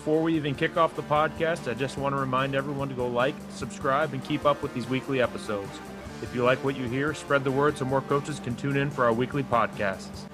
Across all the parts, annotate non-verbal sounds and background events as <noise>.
before we even kick off the podcast, I just want to remind everyone to go like, subscribe, and keep up with these weekly episodes. If you like what you hear, spread the word so more coaches can tune in for our weekly podcasts.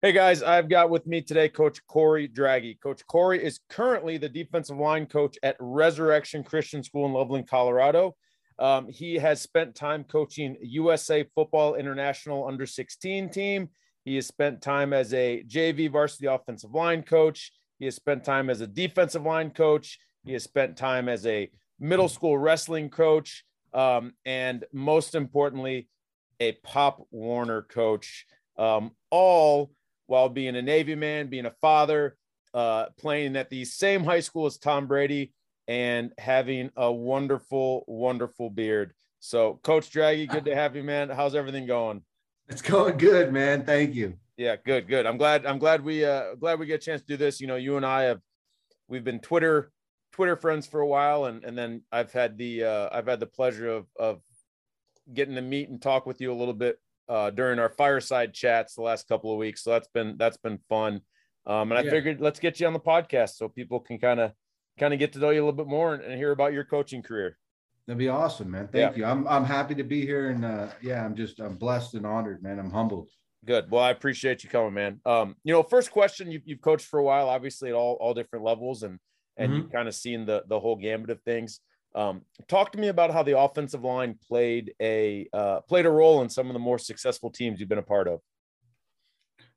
Hey guys, I've got with me today Coach Corey Dragge. Coach Corey is currently the defensive line coach at Resurrection Christian School in Loveland, Colorado. Um, he has spent time coaching USA Football International under 16 team. He has spent time as a JV varsity offensive line coach. He has spent time as a defensive line coach. He has spent time as a middle school wrestling coach. Um, and most importantly, a Pop Warner coach. Um, all while being a Navy man, being a father, uh, playing at the same high school as Tom Brady, and having a wonderful, wonderful beard. So, Coach Dragge, good to have you, man. How's everything going? It's going good, man. Thank you. Yeah, good, good. I'm glad. I'm glad we uh glad we get a chance to do this. You know, you and I have we've been Twitter Twitter friends for a while, and and then I've had the uh, I've had the pleasure of of getting to meet and talk with you a little bit uh, during our fireside chats the last couple of weeks. So that's been that's been fun. Um, and I yeah. figured let's get you on the podcast so people can kind of kind of get to know you a little bit more and, and, hear about your coaching career. That'd be awesome, man. Thank yeah. you. I'm I'm happy to be here, and uh, yeah, I'm just I'm blessed and honored, man. I'm humbled. Good. Well, I appreciate you coming, man. Um, you know, first question, you've, you've coached for a while, obviously at all all different levels, and and mm-hmm. you've kind of seen the the whole gambit of things. Um, talk to me about how the offensive line played a uh, played a role in some of the more successful teams you've been a part of.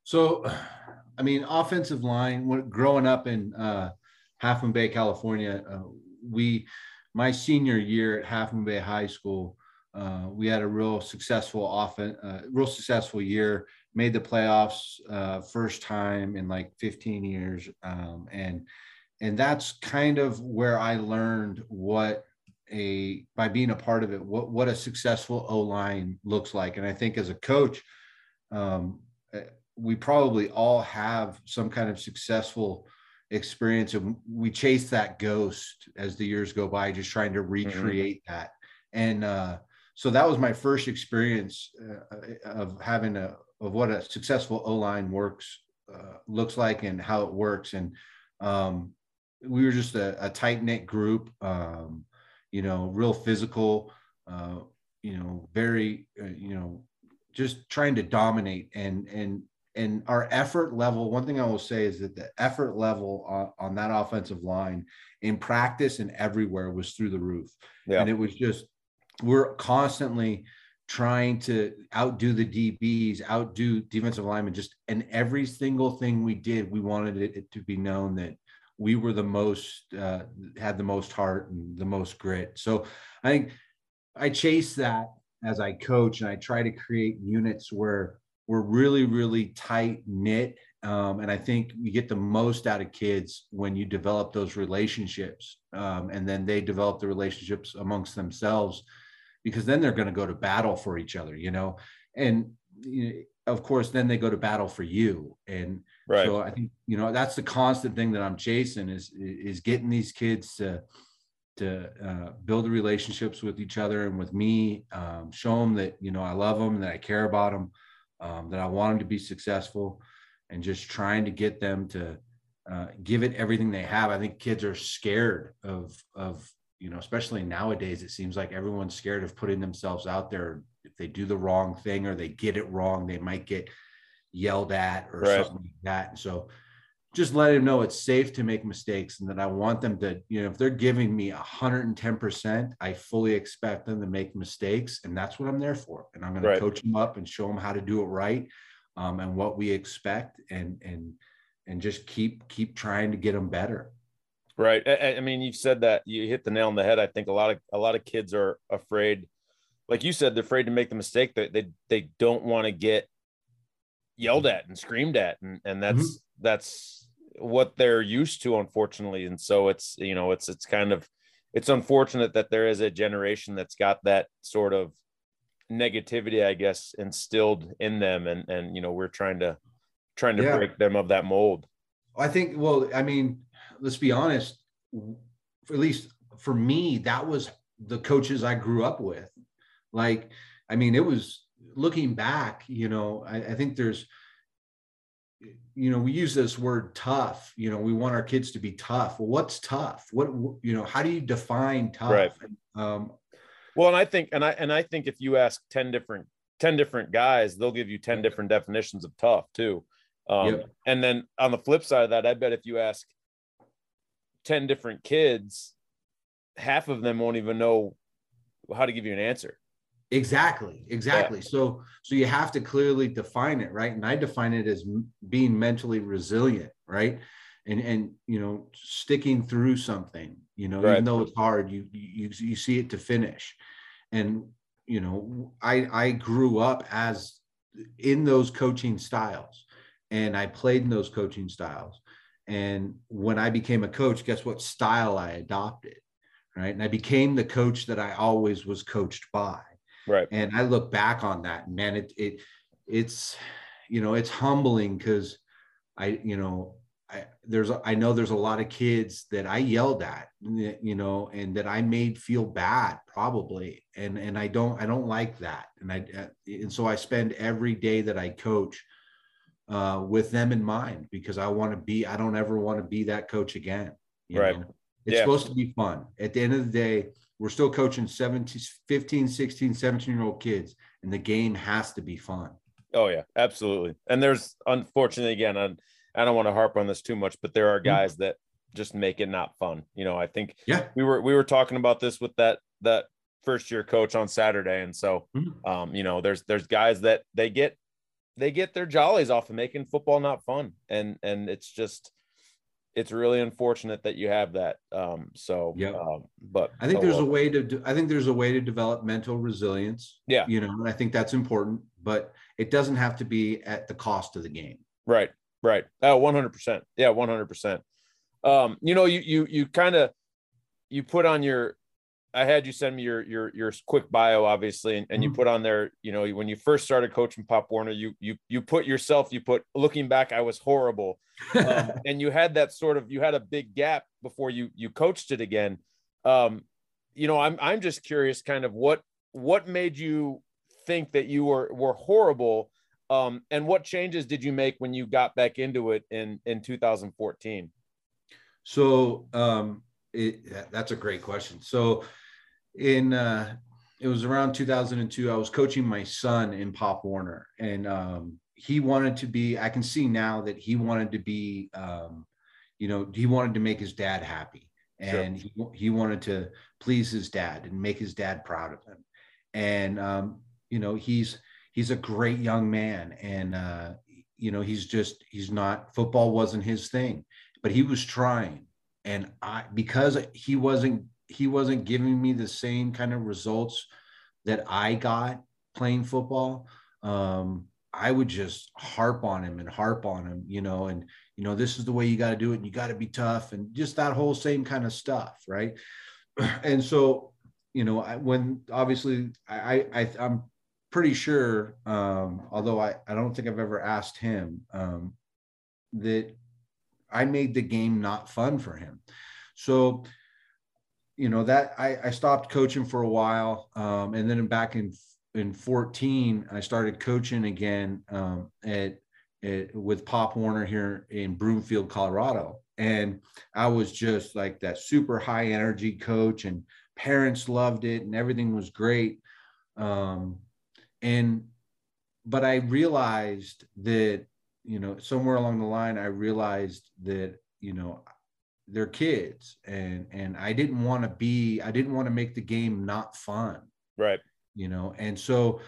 So, <sighs> I mean, offensive line. When growing up in uh, Half Moon Bay, California, uh, we my senior year at Half Moon Bay High School, uh, we had a real successful offense, uh, real successful year. Made the playoffs uh, first time in like 15 years, um, and and that's kind of where I learned what a by being a part of it what what a successful O line looks like. And I think as a coach, um, eh, we probably all have some kind of successful experience, and we chase that ghost as the years go by, just trying to mm-hmm. recreate mm-hmm. that. And uh, so that was my first experience uh, of having a of what a successful O line works uh, looks like and how it works. And um, we were just a, a tight knit group. Um, you know, real physical, uh, you know, very, uh, you know, just trying to dominate and and and our effort level. One thing I will say is that the effort level on, on that offensive line in practice and everywhere was through the roof, yeah. and it was just we're constantly trying to outdo the DBs, outdo defensive linemen, just and every single thing we did, we wanted it to be known that we were the most uh, had the most heart and the most grit. So I think I chase that as I coach, and I try to create units where we're really really tight knit. Um, and I think you get the most out of kids when you develop those relationships, um, and then they develop the relationships amongst themselves, because then they're going to go to battle for each other, you know. And you know, of course, then they go to battle for you, and Right. So I think you know that's the constant thing that I'm chasing is is getting these kids to to uh, build the relationships with each other and with me, um, show them that you know I love them, that I care about them, um, that I want them to be successful, and just trying to get them to uh, give it everything they have. I think kids are scared of of you know, especially nowadays, it seems like everyone's scared of putting themselves out there. If they do the wrong thing or they get it wrong, they might get yelled at or right. something like that. And so just let them know it's safe to make mistakes and that I want them to, you know, if they're giving me 110%, I fully expect them to make mistakes. And that's what I'm there for. And I'm going right. to coach them up and show them how to do it right um, and what we expect and, and, and just keep, keep trying to get them better. Right. I, I mean, you've said that you hit the nail on the head. I think a lot of, a lot of kids are afraid, like you said, they're afraid to make the mistake that they, they don't want to get yelled at and screamed at and, and that's mm-hmm. That's what they're used to unfortunately. And so it's you know it's it's kind of it's unfortunate that there is a generation that's got that sort of negativity i guess instilled in them. And and you know we're trying to trying to yeah. break them of that mold. I think well i mean let's be honest. At least for me that was the coaches i grew up with. Like I mean, it was looking back, you know, I, I think there's, you know, we use this word tough, you know, we want our kids to be tough. Well, what's tough? What, you know, how do you define tough? Right. Um, well, and I think, and I, and I think if you ask 10 different, 10 different guys, they'll give you 10 different definitions of tough too. Um, yep. And then on the flip side of that, I bet if you ask 10 different kids, half of them won't even know how to give you an answer. Exactly, exactly. Yeah. So, so you have to clearly define it, right? And I define it as being mentally resilient, right? And and you know, sticking through something, you know, right. even though it's hard, you you you see it to finish. And you know, I I grew up as in those coaching styles, and I played in those coaching styles. And when I became a coach, guess what style I adopted? Right. And I became the coach that I always was coached by. Right. And I look back on that, man, it it it's you know, it's humbling because I, you know, I there's I know there's a lot of kids that I yelled at, you know, and that I made feel bad probably. And and I don't I don't like that. And I uh, and so I spend every day that I coach uh, with them in mind because I want to be, I don't ever want to be that coach again. right. Know? It's yeah. supposed to be fun. At the end of the day, we're still coaching 17, 15, 16, 17 year old kids, and the game has to be fun. Oh, yeah, absolutely. And there's unfortunately, again, I, I don't want to harp on this too much, but there are mm-hmm. guys mm-hmm. that just make it not fun. You know, I think yeah, we were we were talking about this with that that first year coach on Saturday. And so mm-hmm. um, you know, there's there's guys that they get they get their jollies off of making football not fun and and it's just it's really unfortunate that you have that um so yeah um, but i think there's a way to do, i think there's a way to develop mental resilience yeah. you know i think that's important but it doesn't have to be at the cost of the game. Right right. Oh 100% yeah 100% um you know you you you kind of you put on your I had you send me your your your quick bio, obviously, and, and you mm-hmm. put on there, you know, when you first started coaching Pop Warner, you you you put yourself, you put looking back, I was horrible, um, <laughs> and you had that sort of you had a big gap before you you coached it again. Um, you know, I'm I'm just curious, kind of what what made you think that you were were horrible, um, and what changes did you make when you got back into it in in 2014? So um, it, that's a great question. So in uh, it was around 2002. I was coaching my son in Pop Warner, and um, he wanted to be. I can see now that he wanted to be. Um, you know, he wanted to make his dad happy, and sure. he he wanted to please his dad and make his dad proud of him. And um, you know, he's he's a great young man, and uh, you know, he's just he's not football wasn't his thing, but he was trying and I because he wasn't he wasn't giving me the same kind of results that I got playing football. Um, I would just harp on him and harp on him, you know, and you know this is the way you got to do it, and you got to be tough, and just that whole same kind of stuff, right? <clears throat> And so, you know, I, when obviously I, I I'm pretty sure, um, although I I don't think I've ever asked him um, that I made the game not fun for him. So, you know, that I, I stopped coaching for a while. Um, and then back in, in 14, I started coaching again um, at, at, with Pop Warner here in Broomfield, Colorado. And I was just like that super high energy coach, and parents loved it, and everything was great. Um, and, but I realized that you know, somewhere along the line, I realized that, you know, they're kids and, and I didn't want to be, I didn't want to make the game not fun. Right. You know, and so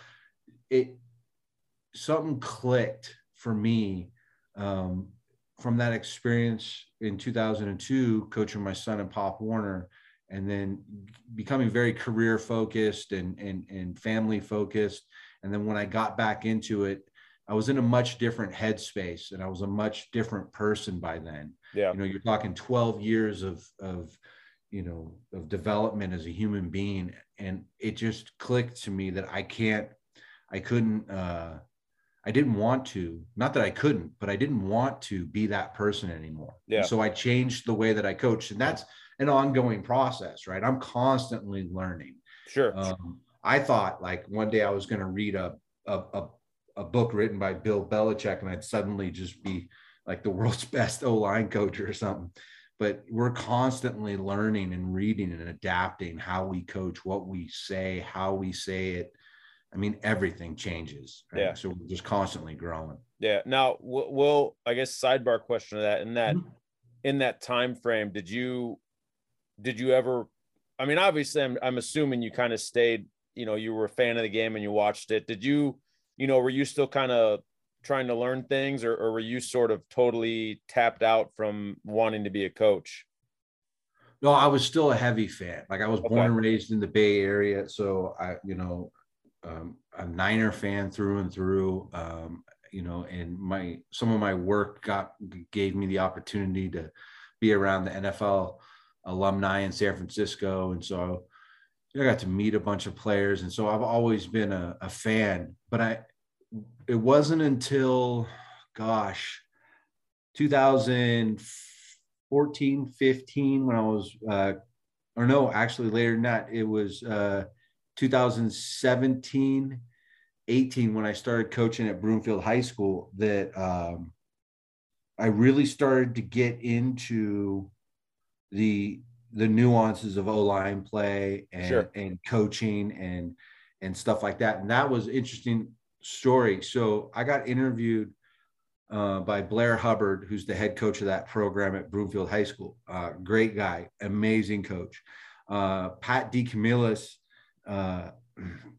it, something clicked for me um, from that experience in 2002, coaching my son and Pop Warner, and then becoming very career focused and, and, and family focused. And then when I got back into it, I was in a much different headspace and I was a much different person by then. Yeah. You know, you're talking 12 years of, of, you know, of development as a human being. And it just clicked to me that I can't, I couldn't, uh, I didn't want to, not that I couldn't, but I didn't want to be that person anymore. Yeah. And so I changed the way that I coached. And that's an ongoing process, right? I'm constantly learning. Sure. Um, I thought like one day I was going to read a, a, a, a book written by Bill Belichick and I'd suddenly just be like the world's <laughs> best O line coach or something. But we're constantly learning and reading and adapting how we coach, what we say, how we say it. I mean, everything changes. Right? Yeah. So we're just constantly growing. Yeah. Now, we'll, I guess, sidebar question to that. In that, mm-hmm. in that time frame, did you, did you ever? I mean, obviously, I'm, I'm assuming you kind of stayed. You know, you were a fan of the game and you watched it. Did you, you know, were you still kind of trying to learn things or, or were you sort of totally tapped out from wanting to be a coach? No, I was still a heavy fan. Like I was okay. born and raised in the Bay Area. So I, you know, um, a Niner fan through and through. Um, you know, and my some of my work got gave me the opportunity to be around the NFL alumni in San Francisco, and so I got to meet a bunch of players, and so I've always been a, a fan. But I it wasn't until gosh 2014 15 when i was uh or no actually later than that it was uh 2017 18 when i started coaching at broomfield high school that um i really started to get into the the nuances of o-line play and sure. and coaching and and stuff like that and that was interesting story. So I got interviewed uh, by Blair Hubbard, who's the head coach of that program at Broomfield High School. Uh, great guy, amazing coach. Uh, Pat DeCamillis uh,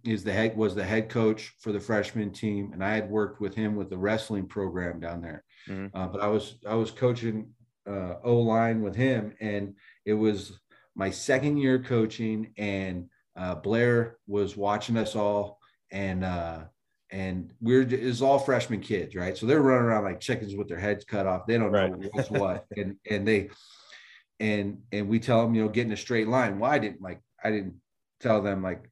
is the head was the head coach for the freshman team, and I had worked with him with the wrestling program down there. Mm-hmm. Uh, but I was I was coaching uh, O line with him, and it was my second year coaching, and uh, Blair was watching us all, and uh, and we're it's all freshman kids, right? So they're running around like chickens with their heads cut off. They don't right. know what's what, <laughs> and and they and and we tell them, you know, get in a straight line. Well, didn't like I didn't tell them like,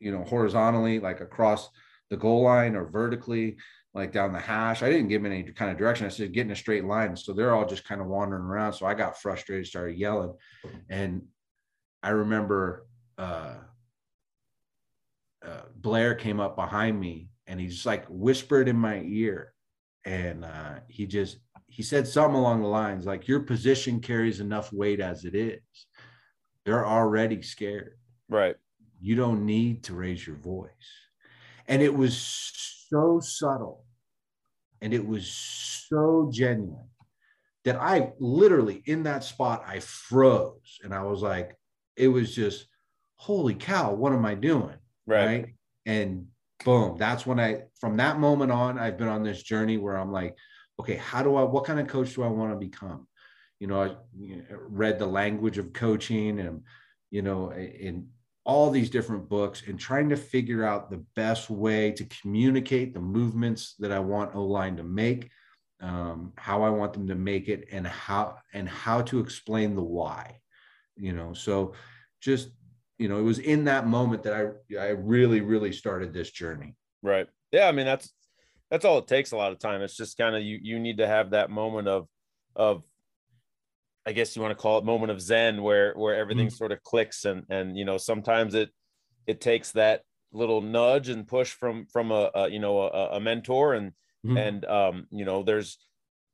you know, horizontally, like across the goal line or vertically, like down the hash. I didn't give them any kind of direction. I said get in a straight line. So they're all just kind of wandering around. So I got frustrated, started yelling, and I remember. uh uh, Blair came up behind me and he just like whispered in my ear and uh, he just he said something along the lines like your position carries enough weight as it is they're already scared right you don't need to raise your voice and it was so subtle and it was so genuine that i literally in that spot i froze and i was like it was just holy cow what am i doing? Right, right? and boom that's when i from that moment on i've been on this journey where i'm like okay how do i what kind of coach do i want to become? You know i read the language of coaching and you know in all these different books and trying to figure out the best way to communicate the movements that i want o line to make um, how i want them to make it and how and how to explain the why you know so just you know, it was in that moment that I I really really started this journey. Right. Yeah. I mean, that's that's all it takes. A lot of time. It's just kind of you you need to have that moment of of I guess you want to call it moment of zen where where everything mm-hmm. sort of clicks and and you know sometimes it it takes that little nudge and push from from a, a you know a, a mentor and mm-hmm. and um you know there's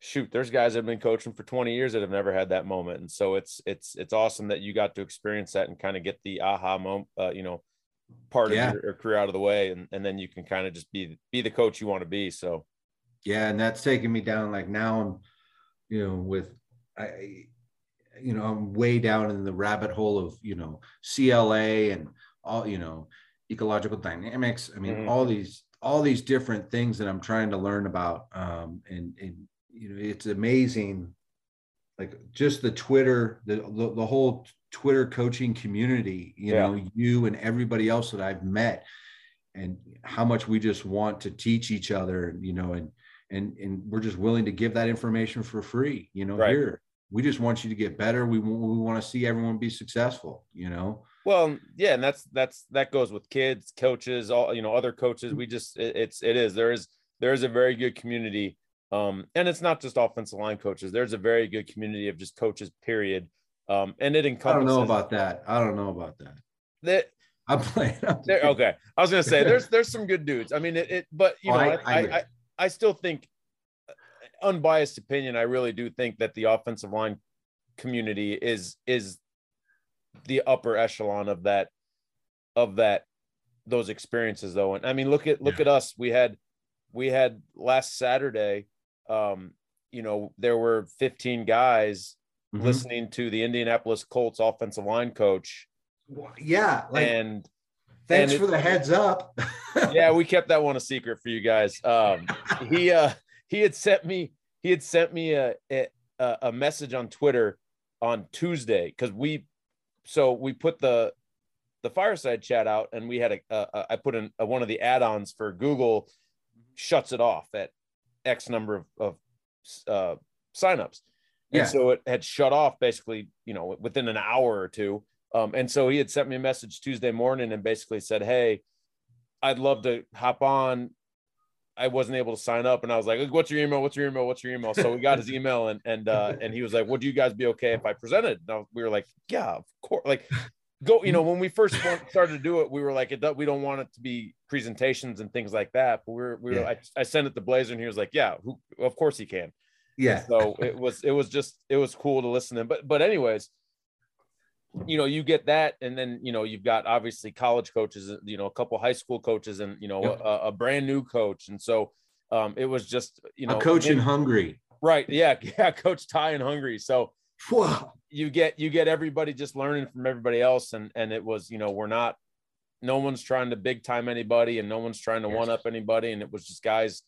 shoot, there's guys that have been coaching for 20 years that have never had that moment. And so it's, it's, it's awesome that you got to experience that and kind of get the aha moment, uh, you know, part yeah. of your, your, career out of the way. And, and then you can kind of just be, be the coach you want to be. So, yeah. And that's taking me down. Like now I'm, you know, with, I, you know, I'm way down in the rabbit hole of, you know, CLA and all, you know, ecological dynamics. I mean, mm-hmm. all these, all these different things that I'm trying to learn about. Um, and, and you know it's amazing like just the twitter the the, the whole twitter coaching community you yeah. know you and everybody else that i've met and how much we just want to teach each other you know and and and we're just willing to give that information for free you know right. here we just want you to get better we, we want to see everyone be successful you know well yeah and that's that's that goes with kids coaches all you know other coaches we just it, it's it is there is there is a very good community um, and it's not just offensive line coaches. There's a very good community of just coaches, period. Um, and it encompasses. I don't know about that. I don't know about that. That I'm playing. I'm okay, I was gonna say <laughs> there's there's some good dudes. I mean, it, it but you Oh, know, I- I I I. I, still think, unbiased opinion, I really do think that the offensive line community is is the upper echelon of that of that those experiences though. And I mean, look at look at us. We had we had last Saturday. Um, you know, there were 15 guys Mhm. listening to the Indianapolis Colts offensive line coach, Yeah, like and thanks and for the heads up. yeah, we <laughs> kept that one a secret for you guys. Um, he uh he had sent me he had sent me a a, a message on Twitter on Tuesday because we so we put the the fireside chat out and we had a, a, a I put in a, one of the add-ons for Google shuts it off at X number of, of uh, signups. And Yeah. so it had shut off basically, you know, within an hour or two. Um, and so he had sent me a message Tuesday morning and basically said, Hey, I'd love to hop on. I wasn't able to sign up, and I was like, "What's your email? What's your email? What's your email?" So we got his email, and and uh, <laughs> and he was like, "Would you guys be okay if I presented?" And I- we were like, "Yeah, of course." Like, go. You know, when we first started to do it, we were like, it, "We don't want it to be presentations and things like that." But we we're we were. Yeah. I, I sent it to Blazer, and he was like, "Yeah, who, of course he can." yeah. So it was it was just it was cool to listen to. But but anyways, you know, you get that, and then you know you've got obviously college coaches, you know, a couple high school coaches, and you know Yep. a, a brand new coach, and so um, it was just you know a coach in Hungary. right, yeah, <laughs> yeah, Coach Ty in hungary So Wow. you get you get everybody just learning from everybody else, and and it was you know we're not no one's trying to big time anybody, and no one's trying to one up anybody, and it was just guys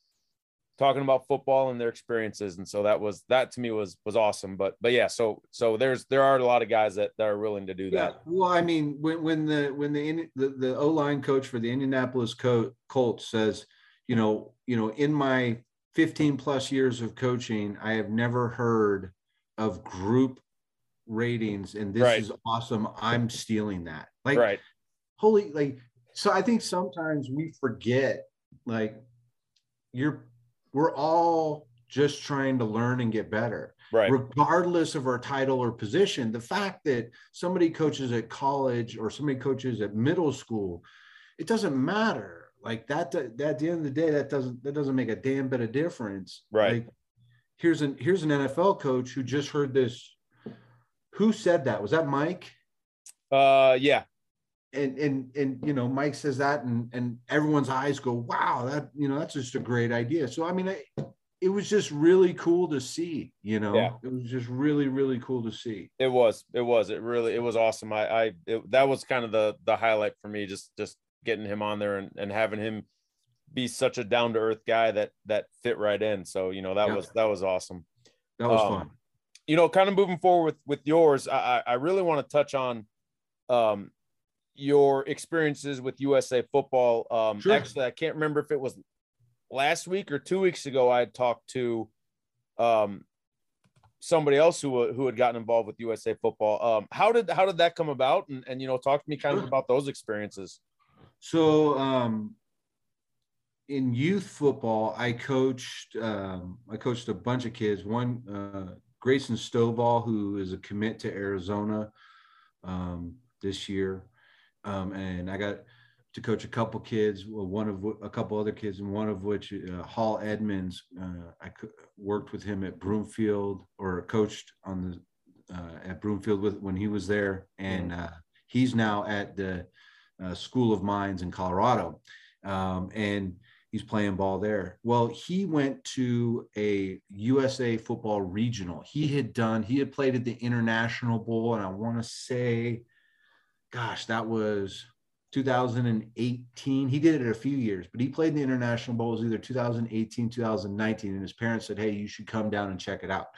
talking about football and their experiences and so that was that to me was was awesome but but yeah so so there's there are a lot of guys that, that are willing to do Yeah. that Well, I mean, when when the when the the, the O line coach for the Indianapolis Co- Colts says, you know, you know, in my 15 plus years of coaching, I have never heard of group ratings, and this Right. is awesome. I'm stealing that. Like, right holy, like, so I think sometimes we forget, like, you're we're all just trying to learn and get better right regardless of our title or position. The fact that somebody coaches at college or somebody coaches at middle school, it doesn't matter. Like that, that at the end of the day, that doesn't that doesn't make a damn bit of difference. Right. Like here's an here's an NFL coach who just heard this. Who said that? Was that Mike? uh yeah And and and you know, Mike says that, and and everyone's eyes go, "Wow, that you know, that's just a great idea." So I mean, I, it was just really cool to see. You know, Yeah. it was just really really cool to see. it was it was it really it was awesome i i it, that was kind of the the highlight for me just just getting him on there and, and having him be such a down to earth guy that that fit right in so you know that Yeah. was that was awesome That was Um, fun. you know, kind of moving forward with with yours, I I I really want to touch on um your experiences with USA football. Um Sure. actually I can't remember if it was last week or two weeks ago I had talked to um somebody else who who had gotten involved with USA football. Um how did how did that come about and and you know talk to me kind of about those experiences. So um, in youth football, I coached um, I coached a bunch of kids. One uh, Grayson Stovall, who is a commit to Arizona um, this year, um, and I got to coach a couple kids. Well, one of a couple other kids, and one of which uh, Hall Edmonds. Uh, I worked with him at Broomfield or coached on the uh, at Broomfield with when he was there, and uh, he's now at the uh, School of Mines in Colorado, um, and he's playing ball there. Well, he went to a USA Football Regional. He had done. He had played at the International Bowl, and I want to say, gosh, that was 2018. He did it a few years, but he played in the International Bowl. It was either 2018, 2019, and his parents said, "Hey, you should come down and check it out."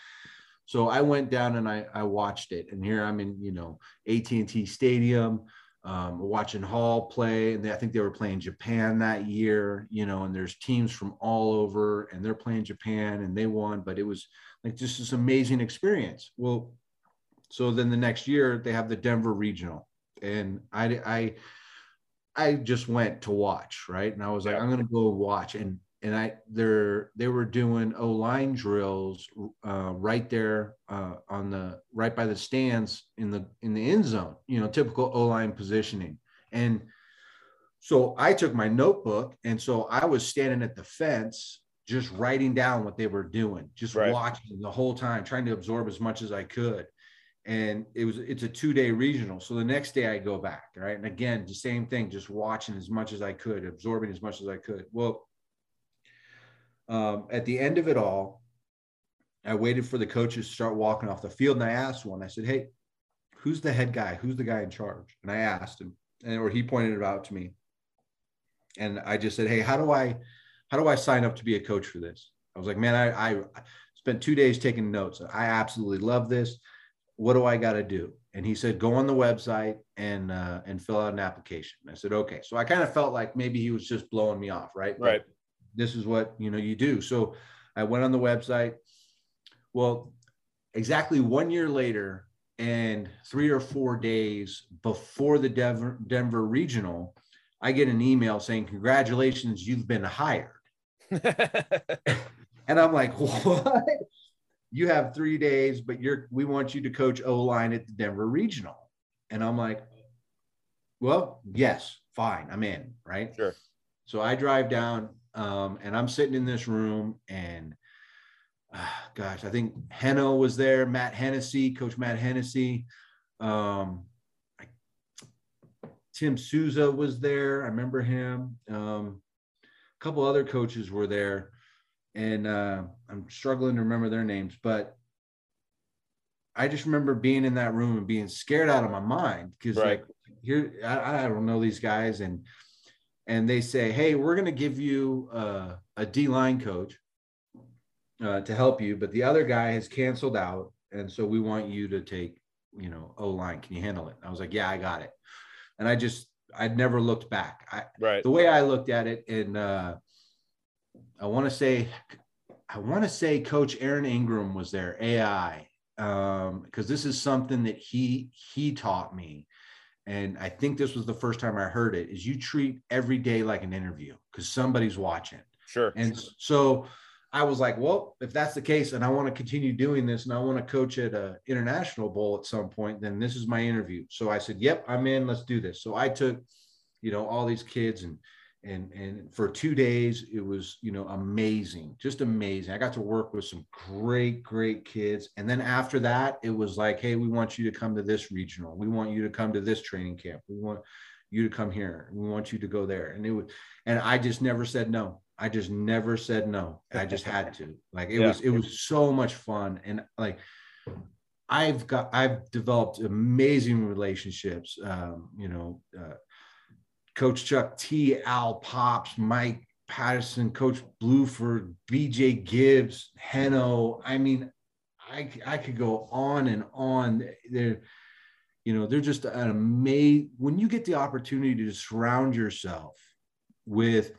So I went down and I, I watched it, and here I'm in, you know, AT&T Stadium um, watching Hall play, and they, I think they were playing Japan that year, you know, and there's teams from all over, and they're playing Japan, and they won, but it was like just this amazing experience. Well, so then the next year they have the Denver Regional, and I I I just went to watch, right, and I was like, Yeah. I'm gonna go watch, and and I they're they were doing O line drills uh, right there uh, on the right by the stands in the in the end zone. You know, typical O line positioning. And so I took my notebook, and so I was standing at the fence, just writing down what they were doing, just right. watching the whole time, trying to absorb as much as I could. And it was it's a two day regional. So the next day I go back, right? And again, the same thing, just watching as much as I could, absorbing as much as I could. Well, um, at the end of it all, I waited for the coaches to start walking off the field, and I asked one. I said, "Hey, who's the head guy? Who's the guy in charge?" And I asked him, and or he pointed it out to me and I just said, "Hey, how do I, how do I sign up to be a coach for this?" I was like, "Man, I, I spent two days taking notes. I absolutely love this. What do I got to do?" And he said, "Go on the website and uh, and fill out an application." And I said, "Okay." So I kind of felt like maybe he was just blowing me off, right? Right. But this is what you know you do. So I went on the website. Well, exactly one year later, and three or four days before the Denver, Denver regional, I get an email saying, Congratulations, you've been hired. <laughs> and I'm like, What? You have three days, but you're we want you to coach O line at the Denver Regional. And I'm like, Well, yes, fine, I'm in, right? Sure. So I drive down um, and I'm sitting in this room and uh, gosh, I think Heno was there, Matt Hennessy, Coach Matt Hennessy. Um, Tim Souza was there. I remember him. Um, a couple other coaches were there, and uh, I'm struggling to remember their names, but I just remember being in that room and being scared out of my mind because right. like here I, I, don't know these guys and and they say, hey, we're going to give you uh, a D line coach uh, to help you, but the other guy has canceled out, and so we want you to take you know O line. Can you handle it? I was like, yeah, I got it and I just I'd never looked back. I, right. The way I looked at it, and uh, I want to say, I want to say Coach Aaron Ingram was there, AI, because um, this is something that he he taught me, and I think this was the first time I heard it. Is you treat every day like an interview because somebody's watching. Sure. And so I was like, well, if that's the case, and I want to continue doing this, and I want to coach at a international bowl at some point, then this is my interview. So I said, yep, I'm in. Let's do this. So I took, you know, all these kids and and and for two days it was you know amazing just amazing i got to work with some great great kids and then after that it was like hey we want you to come to this regional we want you to come to this training camp we want you to come here we want you to go there and it was and i just never said no I just never said no. I just had to. Like it yeah. was it was so much fun and like I've got I've developed amazing relationships. Um, you know, uh, Coach Chuck T, Al Pops, Mike Patterson, Coach Bluford, BJ Gibbs, Heno. I mean, I I could go on and on. They're, you know, they're just an amazing. When you get the opportunity to surround yourself with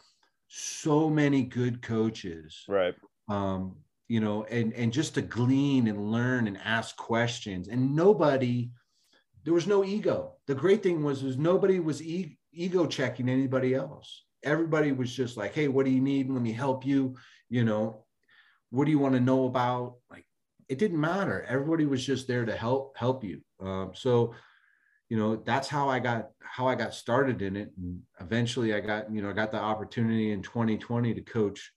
so many good coaches. Right. Um, you know, and and just to glean and learn and ask questions. And nobody, there was no ego. The great thing was was nobody was e- ego checking anybody else. Everybody was just like, hey, what do you need? Let me help you. You know, what do you want to know about? Like it didn't matter. Everybody was just there to help help you. Um, so you know that's how i got how i got started in it and eventually i got you know i got the opportunity in 2020 to coach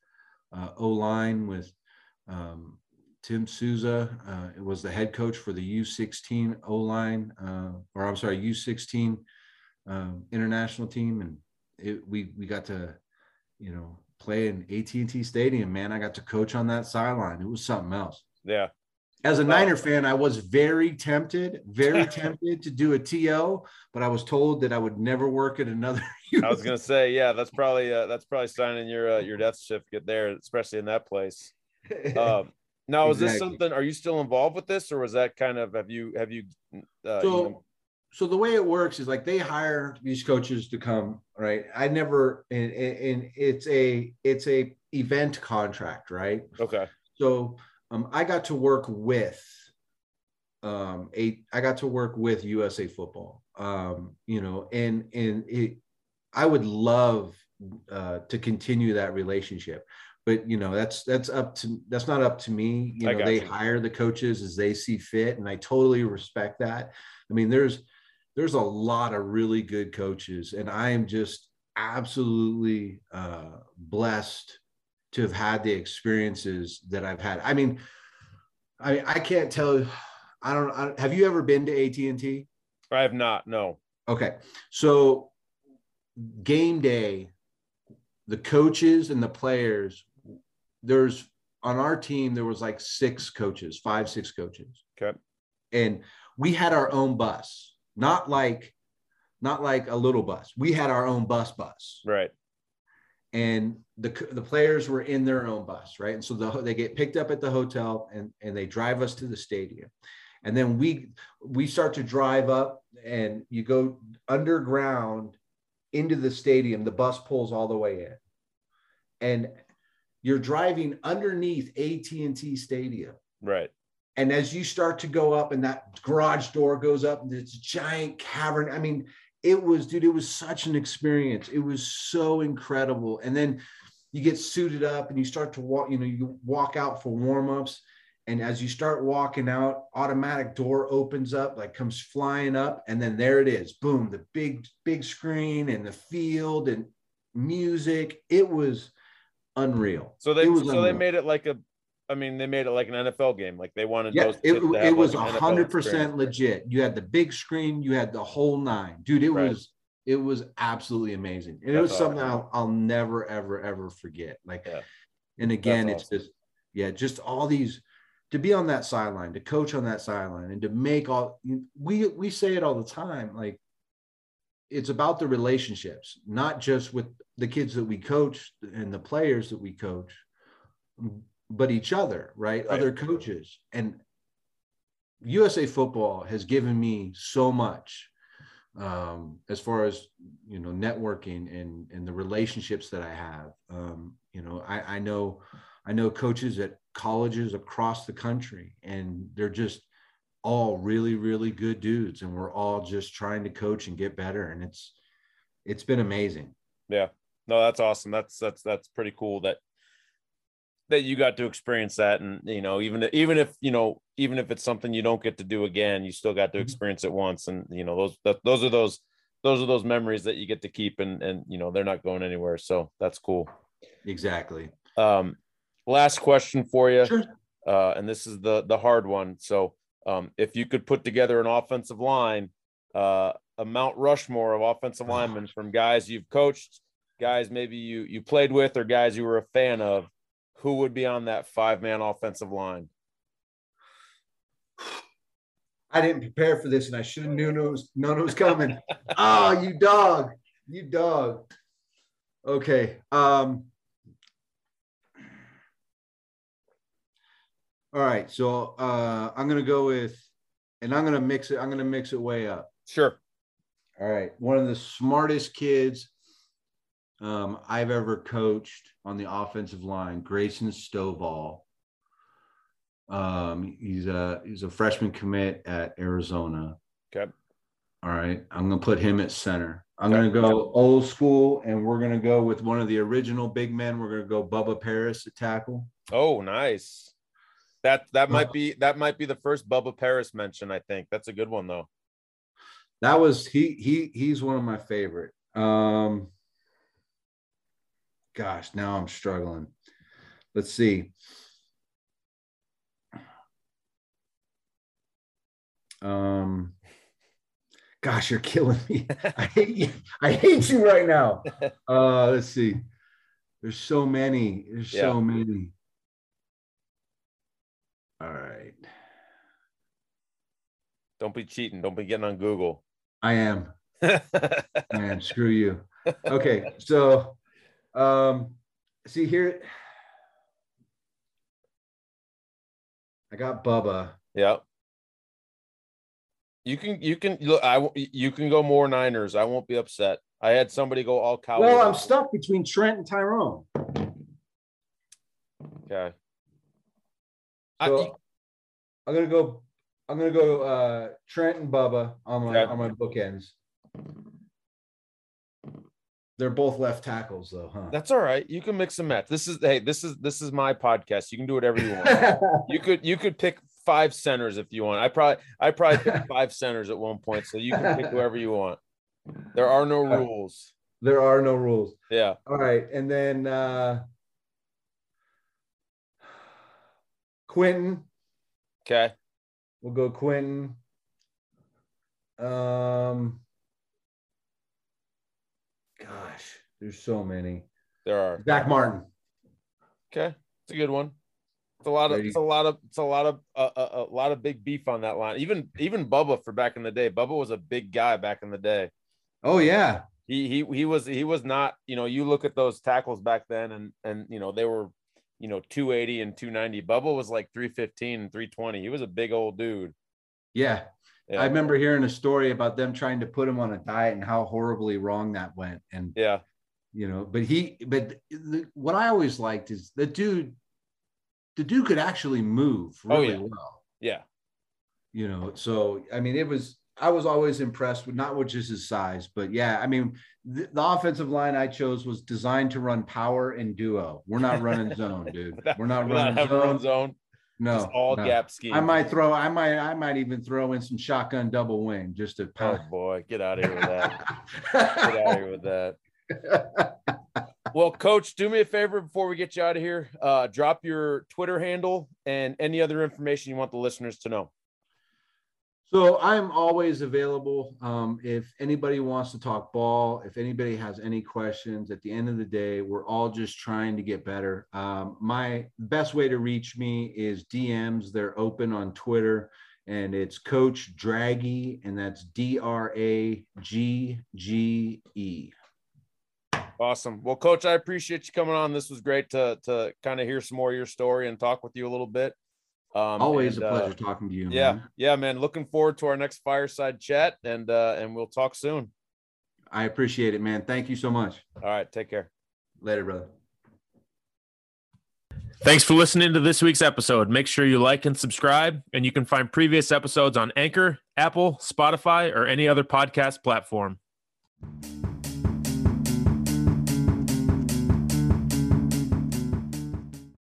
uh, o line with um, tim souza uh, it was the head coach for the u16 o line uh, or i'm sorry u16 um, international team and it, we we got to you know play in at&t stadium man i got to coach on that sideline it was something else yeah as a Niner fan, I was very tempted, very <laughs> tempted to do a TO, but I was told that I would never work at another. <laughs> I was gonna say, yeah, that's probably uh, that's probably signing your uh, your death certificate there, especially in that place. <laughs> Um, now, is this something? Are you still involved with this, or was that kind of have you have you? Uh, so, you know... so the way it works is like they hire these coaches to come, right? I never, and, and it's a it's a event contract, right? Okay. So um, I got to work with um, a I got to work with USA Football. Um, you know, and and it, I would love uh, to continue that relationship, but you know that's that's up to that's not up to me. You know, they you. hire the coaches as they see fit, and I totally respect that. I mean, there's there's a lot of really good coaches, and I am just absolutely uh, blessed to have had the experiences that I've had. I mean, I mean, I can't tell. I don't. I, have you ever been to AT and T? I have not. No. Okay, so game day, the coaches and the players. There's on our team there was like six coaches, five six coaches. Okay. And we had our own bus, not like not like a little bus. We had our own bus bus. Right. And the the players were in their own bus, right? And so the, they get picked up at the hotel and and they drive us to the stadium. And then we we start to drive up and you go underground into the stadium. The bus pulls all the way in. And you're driving underneath AT&T Stadium. Right. And as you start to go up and that garage door goes up and this giant cavern, I mean, it was, dude, it was such an experience. It was so incredible. And then you get suited up and you start to walk, you know, you walk out for warm-ups. And as you start walking out, automatic door opens up, like comes flying up, and then there it is. Boom, the big, big screen and the field and music. It was unreal. So they so they made it like a I mean they made it like an NFL game. Like they wanted Yeah, those it, it was a hundred percent legit. You had the big screen, you had the whole nine, dude. It Right. was it was absolutely amazing, and it That's was something awesome. I'll, I'll never ever ever forget. Like, Yeah. and again, That's it's just yeah, just all these to be on that sideline, to coach on that sideline, and to make all we we say it all the time, like it's about the relationships, not just with the kids that we coach and the players that we coach, but each other, right? Right. Other coaches. And USA football has given me so much um, as far as, you know, networking and, and the relationships that I have. Um, you know, I, I know, I know coaches at colleges across the country and they're just all really, really good dudes. And we're all just trying to coach and get better. And it's, it's been amazing. Yeah. No, that's awesome. That's that's that's pretty cool that that you got to experience that and you know even even if you know even if it's something you don't get to do again you still got to Mhm. experience it once and you know those that, those are those those are those memories that you get to keep and and you know they're not going anywhere so that's cool Exactly. um last question for you Sure. uh and this is the the hard one so um if you could put together an offensive line uh a mount rushmore of offensive Oh. linemen from guys you've coached guys maybe you you played with or guys you were a fan of who would be on that five man offensive line I didn't prepare for this and I should have known it was known it was coming. oh, you dog. You dog. Okay. Um all right. So uh I'm gonna go with and I'm gonna mix it, I'm gonna mix it way up. sure All right. One of the smartest kids um, I've ever coached on the offensive line, Grayson Stovall. Um, he's a he's a freshman commit at Arizona. okay All right. I'm gonna put him at center. I'm Okay. gonna go old school, and we're gonna go with one of the original big men. We're gonna go Bubba Paris at tackle. oh nice that that Uh, might be that might be the first bubba paris mention i think that's a good one though That was he he he's one of my favorite. Um gosh, now I'm struggling. Let's see. Um gosh, you're killing me. I hate you. I hate you right now. Uh let's see. There's so many. There's Yeah. so many. All right. don't be cheating don't be getting on google I am. <laughs> Man, screw you. Okay, <laughs> so um see here. I got Bubba. Yep. You can you can look I you can go more Niners. I won't be upset. I had somebody go all Cowboys. Well, I'm stuck between Trent and Tyrone. okay. I- So I'm gonna go. I'm gonna go uh Trent and Bubba on my Okay. on my bookends. They're both left tackles though, huh? that's all right. You can mix and match. This is hey, this is this is my podcast. You can do whatever you want. <laughs> you could you could pick five centers if you want. I probably I probably picked <laughs> five centers at one point, so you can pick whoever you want. There are no rules. There are no rules. Yeah. All right, and then uh Quentin. Okay. We'll go Quentin. Um gosh, there's so many. There are. Zack Martin. Okay. It's a good one. It's a lot of it's a lot of it's a lot of uh, a, a lot of big beef on that line. Even even Bubba for back in the day. Bubba was a big guy back in the day. Oh yeah. He he he was he was not, you know, you look at those tackles back then and and you know, they were, you know, 280 and 290. Bubba was like 315 and 320. He was a big old dude. Yeah. Yeah. I remember hearing a story about them trying to put him on a diet and how horribly wrong that went. And yeah. you know, but he, but the, what I always liked is the dude, the dude could actually move Oh, really yeah. well. Yeah. You know, so I mean, it was. I was always impressed with not with just his size, but yeah, I mean, the, the offensive line I chose was designed to run power and duo. We're not running <laughs> zone, dude. We're not We're not running having zone. zone. No, all no. gap scheme. I might throw. I might. I might even throw in some shotgun double wing just to Oh boy, get out of here with that. <laughs> Get out of here with that. Well, coach, do me a favor before we get you out of here. Uh, drop your Twitter handle and any other information you want the listeners to know. So I'm always available. Um, if anybody wants to talk ball, if anybody has any questions, at the end of the day, we're all just trying to get better. Um, my best way to reach me is DMs. They're open on Twitter, and it's Coach Dragge, and that's D R A G G E. Awesome. Well, coach, I appreciate you coming on. This was great to to kind of hear some more of your story and talk with you a little bit. Um, Always and, a uh, pleasure talking to you. yeah, man. yeah, man. Looking forward to our next fireside chat, and uh, and we'll talk soon. I appreciate it, man. Thank you so much. All right, take care. Later, brother. Thanks for listening to this week's episode. Make sure you like and subscribe, and you can find previous episodes on Anchor, Apple, Spotify, or any other podcast platform.